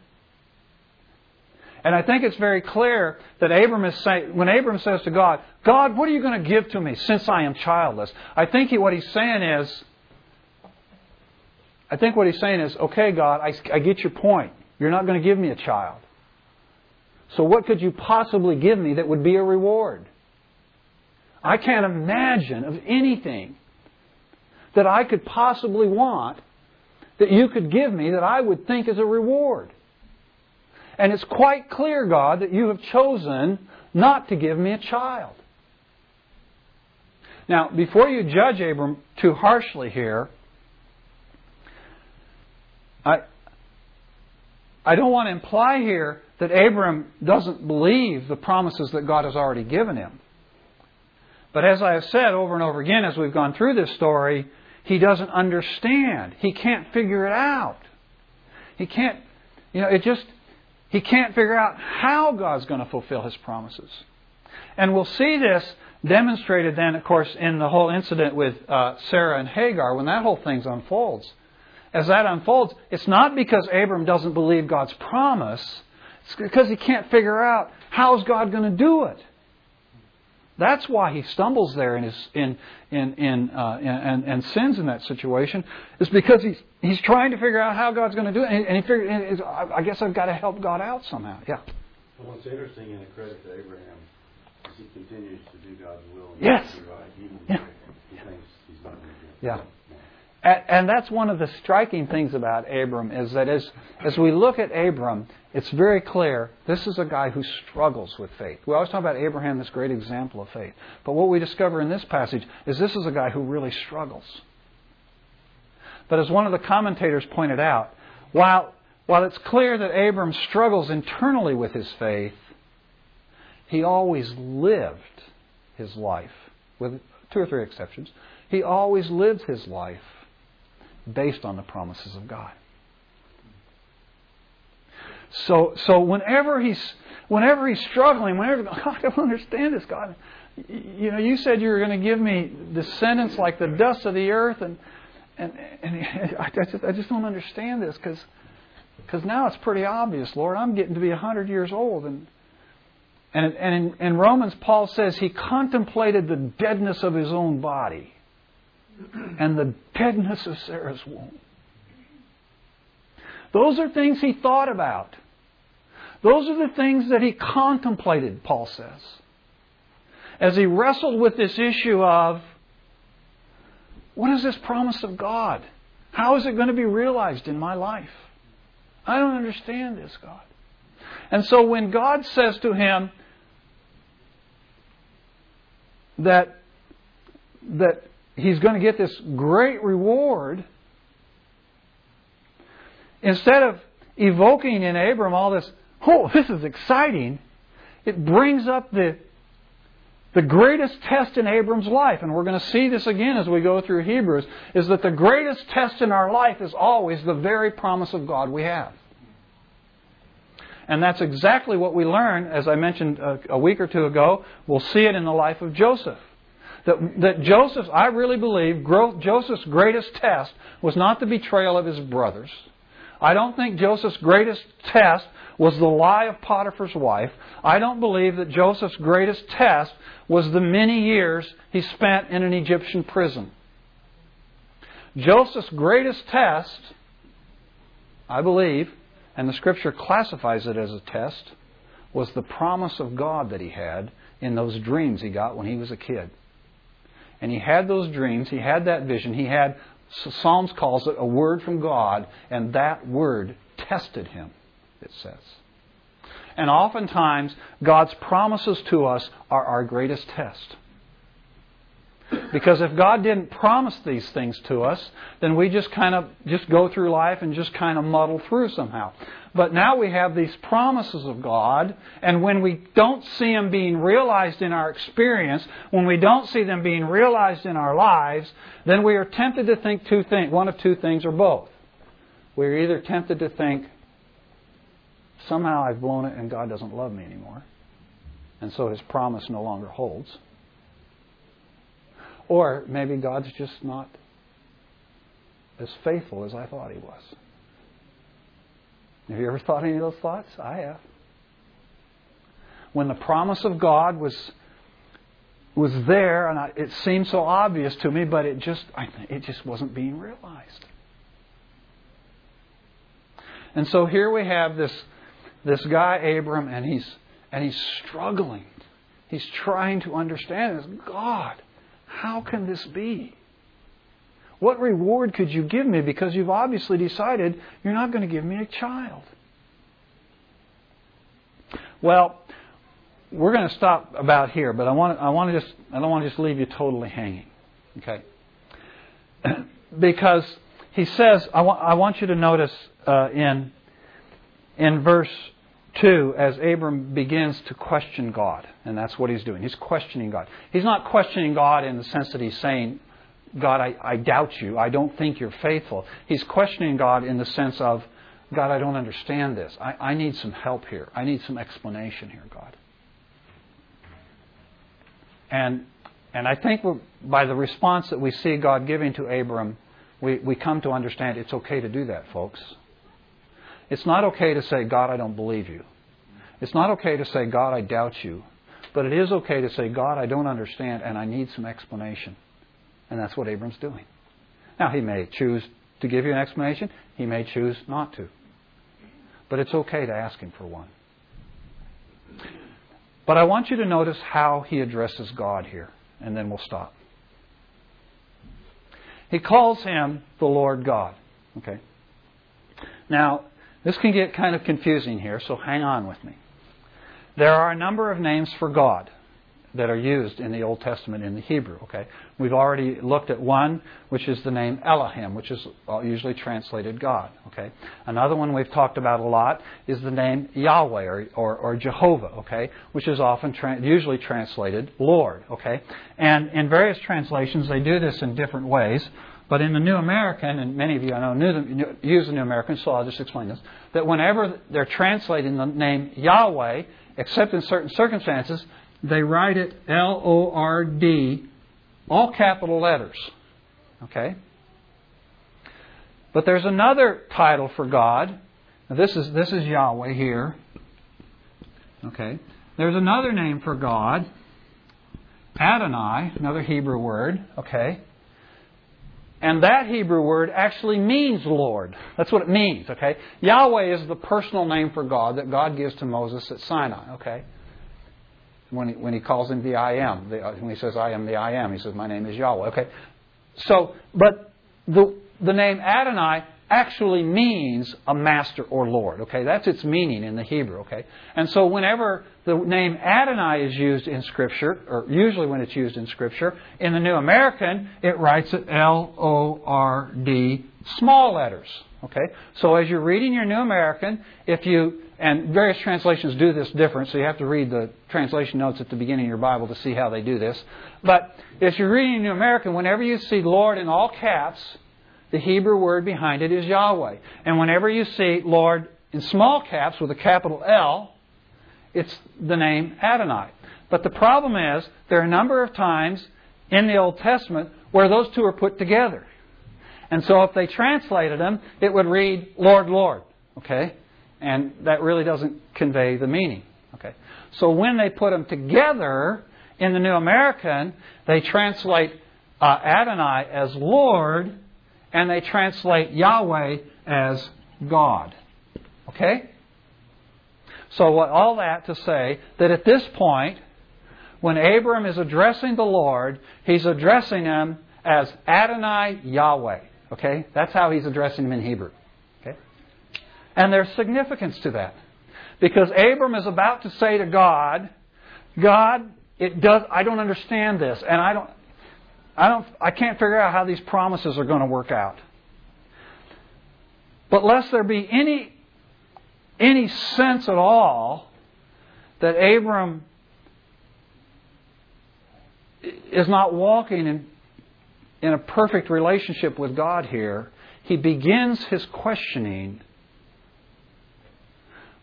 And I think it's very clear that Abram is saying, when Abram says to God, God, what are you going to give to me since I am childless? I think he, what he's saying is, I think what he's saying is, okay, God, I, I get your point. You're not going to give me a child. So what could you possibly give me that would be a reward? I can't imagine of anything that I could possibly want that you could give me that I would think is a reward. And it's quite clear, God, that you have chosen not to give me a child. Now, before you judge Abram too harshly here, I, I don't want to imply here that Abram doesn't believe the promises that God has already given him. But as I have said over and over again as we've gone through this story, he doesn't understand. He can't figure it out. He can't, you know, it just, he can't figure out how God's going to fulfill his promises. And we'll see this demonstrated then, of course, in the whole incident with uh, Sarah and Hagar when that whole thing unfolds. As that unfolds, it's not because Abram doesn't believe God's promise, it's because he can't figure out how's God going to do it. That's why he stumbles there in his in in in, uh, and and sins in that situation. Is because he's he's trying to figure out how God's going to do it, and he figured, I guess I've got to help God out somehow. Yeah. Well, what's interesting and a credit to Abraham is he continues to do God's will. And yes. Right, even yeah. He thinks he's not going to do it. Yeah. And, that's one of the striking things about Abram is that as, as we look at Abram, it's very clear this is a guy who struggles with faith. We always talk about Abraham, this great example of faith. But what we discover in this passage is this is a guy who really struggles. But as one of the commentators pointed out, while, while it's clear that Abram struggles internally with his faith, he always lived his life, with two or three exceptions, he always lived his life based on the promises of God. So, so whenever he's whenever he's struggling, whenever God, I don't understand this, God, you know, you said you were going to give me descendants like the dust of the earth, and and, and I, just, I just don't understand this because because now it's pretty obvious, Lord. I'm getting to be hundred years old, and and and in, in Romans, Paul says he contemplated the deadness of his own body and the deadness of Sarah's womb. Those are things he thought about. Those are the things that he contemplated, Paul says. As he wrestled with this issue of what is this promise of God? How is it going to be realized in my life? I don't understand this, God. And so when God says to him that, that he's going to get this great reward, instead of evoking in Abram all this, oh, this is exciting, it brings up the, the greatest test in Abram's life, and we're going to see this again as we go through Hebrews, is that the greatest test in our life is always the very promise of God we have. And that's exactly what we learn, as I mentioned a, a week or two ago. We'll see it in the life of Joseph. That, that Joseph, I really believe, Joseph's greatest test was not the betrayal of his brothers. I don't think Joseph's greatest test was the lie of Potiphar's wife. I don't believe that Joseph's greatest test was the many years he spent in an Egyptian prison. Joseph's greatest test, I believe, and the Scripture classifies it as a test, was the promise of God that he had in those dreams he got when he was a kid. And he had those dreams, he had that vision, he had, Psalms calls it a word from God, and that word tested him, it says. And oftentimes, God's promises to us are our greatest test. Because if God didn't promise these things to us, then we just kind of just go through life and just kind of muddle through somehow. But now we have these promises of God, and when we don't see them being realized in our experience, when we don't see them being realized in our lives, then we are tempted to think two things, one of two things or both. We're either tempted to think, somehow I've blown it and God doesn't love me anymore, and so his promise no longer holds. Or maybe God's just not as faithful as I thought he was. Have you ever thought any of those thoughts? I have. When the promise of God was was there, and I, it seemed so obvious to me, but it just I, it just wasn't being realized. And so here we have this this guy Abram, and he's and he's struggling. He's trying to understand this. God, how can this be? What reward could you give me? Because you've obviously decided you're not going to give me a child. Well, we're going to stop about here, but I want I want to just I don't want to just leave you totally hanging, okay? because he says I want I want you to notice uh, in in verse two as Abram begins to question God, and that's what he's doing. He's questioning God. He's not questioning God in the sense that he's saying God, I, I doubt you. I don't think you're faithful. He's questioning God in the sense of, God, I don't understand this. I, I need some help here. I need some explanation here, God. And, and I think by the response that we see God giving to Abram, we, we come to understand it's okay to do that, folks. It's not okay to say, God, I don't believe you. It's not okay to say, God, I doubt you. But it is okay to say, God, I don't understand and I need some explanation. And that's what Abram's doing. Now, he may choose to give you an explanation, he may choose not to. But it's okay to ask him for one. But I want you to notice how he addresses God here, and then we'll stop. He calls him the Lord God. Okay? Now, this can get kind of confusing here, so hang on with me. There are a number of names for God that are used in the Old Testament in the Hebrew. Okay, we've already looked at one, which is the name Elohim, which is usually translated God. Okay, another one we've talked about a lot is the name Yahweh or, or, or Jehovah. Okay, which is often tra- usually translated Lord. Okay, and in various translations they do this in different ways. But in the New American, and many of you I know new, use the New American, so I'll just explain this, that whenever they're translating the name Yahweh, except in certain circumstances, they write it L O R D, all capital letters. Okay? But there's another title for God. This is, this is Yahweh here. Okay. There's another name for God, Adonai, another Hebrew word. Okay. And that Hebrew word actually means Lord. That's what it means, okay? Yahweh is the personal name for God that God gives to Moses at Sinai, okay? When he, when he calls him the I am, the, when he says, I am the I am, he says, My name is Yahweh, okay? So, but the, the name Adonai actually means a master or Lord. Okay, that's its meaning in the Hebrew. Okay, and so whenever the name Adonai is used in Scripture, or usually when it's used in Scripture, in the New American it writes it L O R D small letters. Okay, so as you're reading your New American, if you and various translations do this different, so you have to read the translation notes at the beginning of your Bible to see how they do this. But if you're reading New American, whenever you see Lord in all caps, the Hebrew word behind it is Yahweh. And whenever you see Lord in small caps with a capital L, it's the name Adonai. But the problem is, there are a number of times in the Old Testament where those two are put together. And so if they translated them, it would read Lord, Lord. Okay? And that really doesn't convey the meaning. Okay? So when they put them together in the New American, they translate uh, Adonai as Lord and they translate Yahweh as God. Okay? So, what, all that to say that at this point, when Abram is addressing the Lord, he's addressing him as Adonai Yahweh. Okay? That's how he's addressing him in Hebrew. Okay? And there's significance to that. Because Abram is about to say to God, God, it does I don't understand this, and I don't I don't I can't figure out how these promises are going to work out. But lest there be any any sense at all that Abram is not walking in, in a perfect relationship with God here, he begins his questioning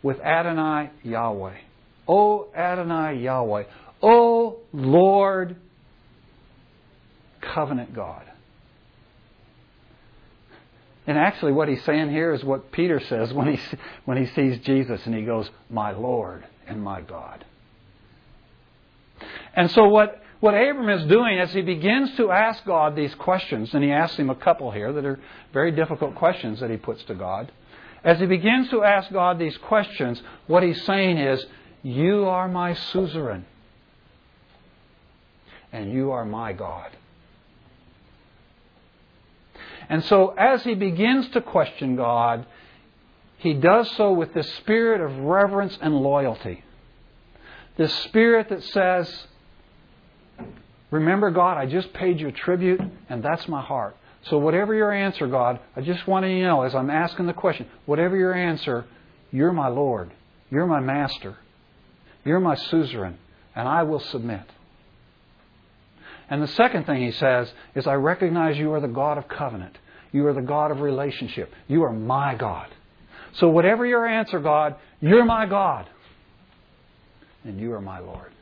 with Adonai Yahweh. O Adonai Yahweh. O Lord covenant God. And actually, what he's saying here is what Peter says when he, when he sees Jesus and he goes, My Lord and my God. And so, what, what Abram is doing as he begins to ask God these questions, and he asks him a couple here that are very difficult questions that he puts to God. As he begins to ask God these questions, what he's saying is, You are my suzerain, and you are my God. And so, as he begins to question God, he does so with this spirit of reverence and loyalty. This spirit that says, Remember, God, I just paid you a tribute, and that's my heart. So, whatever your answer, God, I just want to know as I'm asking the question, whatever your answer, you're my Lord. You're my master. You're my suzerain, and I will submit. And the second thing he says is, I recognize you are the God of covenant. You are the God of relationship. You are my God. So, whatever your answer, God, you're my God. And you are my Lord.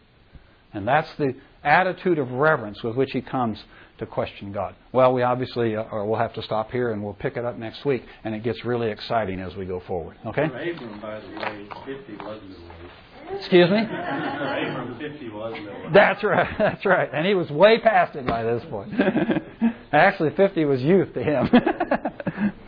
And that's the attitude of reverence with which he comes to question God. Well, we obviously, uh, or we'll have to stop here and we'll pick it up next week, and it gets really exciting as we go forward. Okay? Abram, by the way, 50 wasn't a Excuse me? Abram 50 wasn't That's right. That's right. And he was way past it by this point. Actually, 50 was youth to him.